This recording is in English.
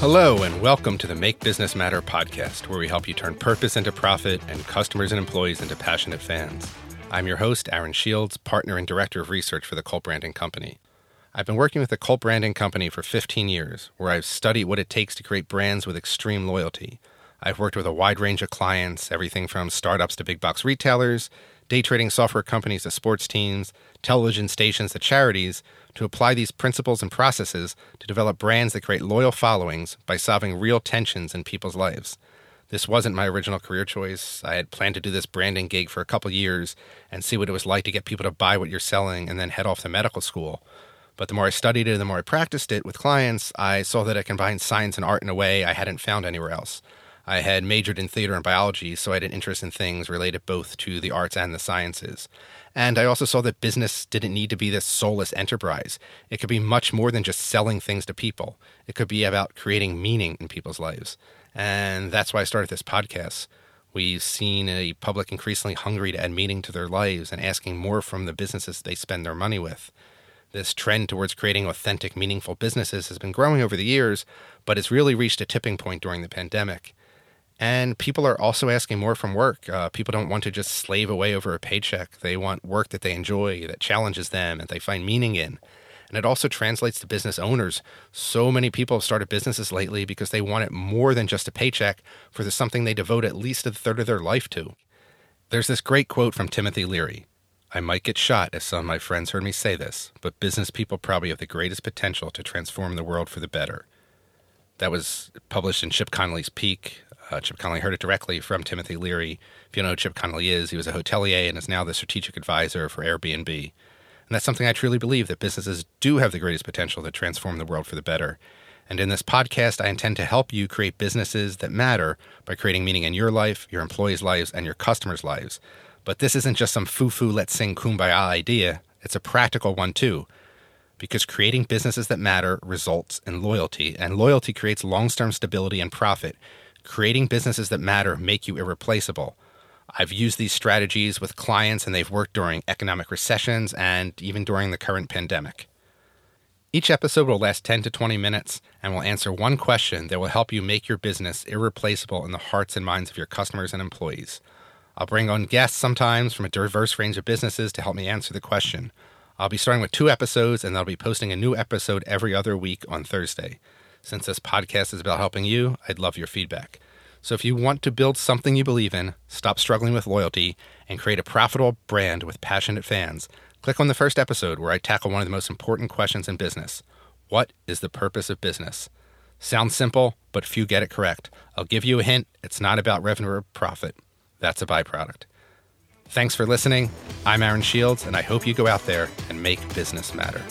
Hello, and welcome to the Make Business Matter podcast, where we help you turn purpose into profit and customers and employees into passionate fans. I'm your host, Aaron Shields, partner and director of research for the Cult Branding Company. I've been working with the Cult Branding Company for 15 years, where I've studied what it takes to create brands with extreme loyalty. I've worked with a wide range of clients, everything from startups to big box retailers, day trading software companies to sports teams, television stations to charities, to apply these principles and processes to develop brands that create loyal followings by solving real tensions in people's lives. This wasn't my original career choice. I had planned to do this branding gig for a couple years and see what it was like to get people to buy what you're selling and then head off to medical school. But the more I studied it and the more I practiced it with clients, I saw that I combined science and art in a way I hadn't found anywhere else. I had majored in theater and biology, so I had an interest in things related both to the arts and the sciences. And I also saw that business didn't need to be this soulless enterprise. It could be much more than just selling things to people, it could be about creating meaning in people's lives. And that's why I started this podcast. We've seen a public increasingly hungry to add meaning to their lives and asking more from the businesses they spend their money with. This trend towards creating authentic, meaningful businesses has been growing over the years, but it's really reached a tipping point during the pandemic. And people are also asking more from work. Uh, people don't want to just slave away over a paycheck. They want work that they enjoy, that challenges them, and they find meaning in. And it also translates to business owners. So many people have started businesses lately because they want it more than just a paycheck for something they devote at least a third of their life to. There's this great quote from Timothy Leary I might get shot as some of my friends heard me say this, but business people probably have the greatest potential to transform the world for the better. That was published in Chip Conley's Peak, uh, Chip Conley heard it directly from Timothy Leary. If you know who Chip Conley is, he was a hotelier and is now the strategic advisor for Airbnb. And that's something I truly believe that businesses do have the greatest potential to transform the world for the better. And in this podcast, I intend to help you create businesses that matter by creating meaning in your life, your employees' lives, and your customers' lives. But this isn't just some foo foo, let's sing kumbaya idea. It's a practical one, too. Because creating businesses that matter results in loyalty, and loyalty creates long term stability and profit, creating businesses that matter make you irreplaceable. I've used these strategies with clients and they've worked during economic recessions and even during the current pandemic. Each episode will last 10 to 20 minutes and will answer one question that will help you make your business irreplaceable in the hearts and minds of your customers and employees. I'll bring on guests sometimes from a diverse range of businesses to help me answer the question. I'll be starting with two episodes and I'll be posting a new episode every other week on Thursday. Since this podcast is about helping you, I'd love your feedback. So if you want to build something you believe in, stop struggling with loyalty, and create a profitable brand with passionate fans, click on the first episode where I tackle one of the most important questions in business What is the purpose of business? Sounds simple, but few get it correct. I'll give you a hint it's not about revenue or profit, that's a byproduct. Thanks for listening. I'm Aaron Shields, and I hope you go out there and make business matter.